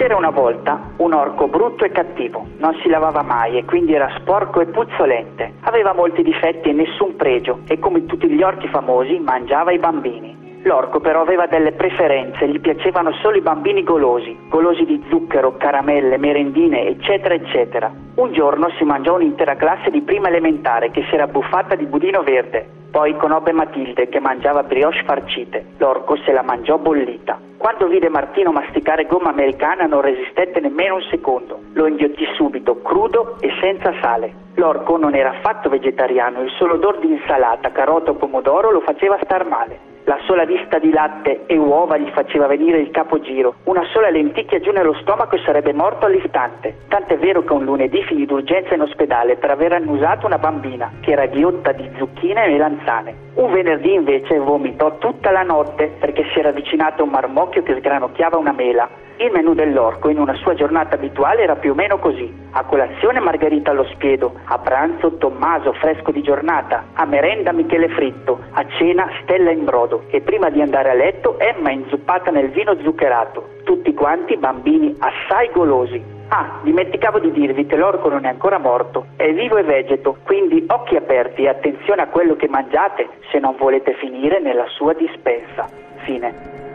C'era una volta un orco brutto e cattivo, non si lavava mai e quindi era sporco e puzzolente. Aveva molti difetti e nessun pregio e come tutti gli orchi famosi mangiava i bambini. L'orco però aveva delle preferenze, gli piacevano solo i bambini golosi, golosi di zucchero, caramelle, merendine, eccetera, eccetera. Un giorno si mangiò un'intera classe di prima elementare che si era buffata di budino verde. Poi conobbe Matilde che mangiava brioche farcite. L'orco se la mangiò bollita. Quando vide Martino masticare gomma americana non resistette nemmeno un secondo. Lo inghiottì subito, crudo e senza sale. L'orco non era affatto vegetariano, il solo odor di insalata, carota o pomodoro lo faceva star male. La sola vista di latte e uova gli faceva venire il capogiro. Una sola lenticchia giù nello stomaco e sarebbe morto all'istante. Tant'è vero che un lunedì finì d'urgenza in ospedale per aver annusato una bambina che era ghiotta di zucchine e melanzane. Un venerdì invece vomitò tutta la notte perché si era avvicinato a un marmocchio che sgranocchiava una mela. Il menù dell'orco in una sua giornata abituale era più o meno così. A colazione margherita allo spiedo, a pranzo Tommaso fresco di giornata, a merenda Michele fritto, a cena stella in brodo e prima di andare a letto Emma inzuppata nel vino zuccherato. Tutti quanti bambini assai golosi. Ah, dimenticavo di dirvi che l'orco non è ancora morto, è vivo e vegeto, quindi occhi aperti e attenzione a quello che mangiate se non volete finire nella sua dispensa. Fine.